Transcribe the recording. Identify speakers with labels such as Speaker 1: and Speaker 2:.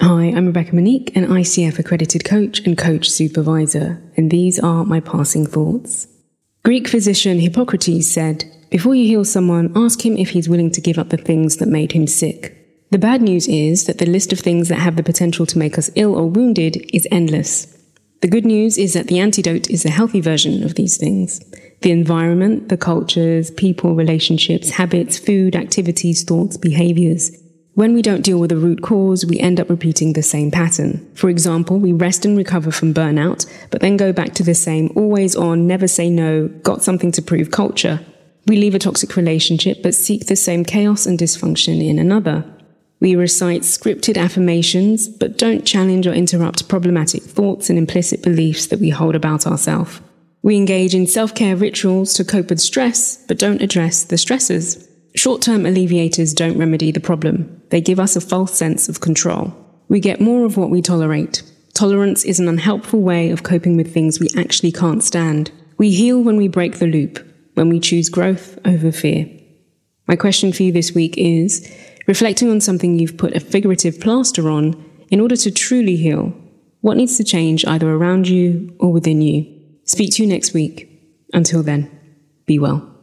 Speaker 1: Hi, I'm Rebecca Monique, an ICF accredited coach and coach supervisor, and these are my passing thoughts. Greek physician Hippocrates said, Before you heal someone, ask him if he's willing to give up the things that made him sick. The bad news is that the list of things that have the potential to make us ill or wounded is endless. The good news is that the antidote is a healthy version of these things. The environment, the cultures, people, relationships, habits, food, activities, thoughts, behaviors, when we don't deal with the root cause, we end up repeating the same pattern. For example, we rest and recover from burnout, but then go back to the same always on, never say no, got something to prove culture. We leave a toxic relationship, but seek the same chaos and dysfunction in another. We recite scripted affirmations, but don't challenge or interrupt problematic thoughts and implicit beliefs that we hold about ourselves. We engage in self care rituals to cope with stress, but don't address the stressors. Short term alleviators don't remedy the problem, they give us a false sense of control. We get more of what we tolerate. Tolerance is an unhelpful way of coping with things we actually can't stand. We heal when we break the loop, when we choose growth over fear. My question for you this week is reflecting on something you've put a figurative plaster on in order to truly heal. What needs to change either around you or within you? Speak to you next week. Until then, be well.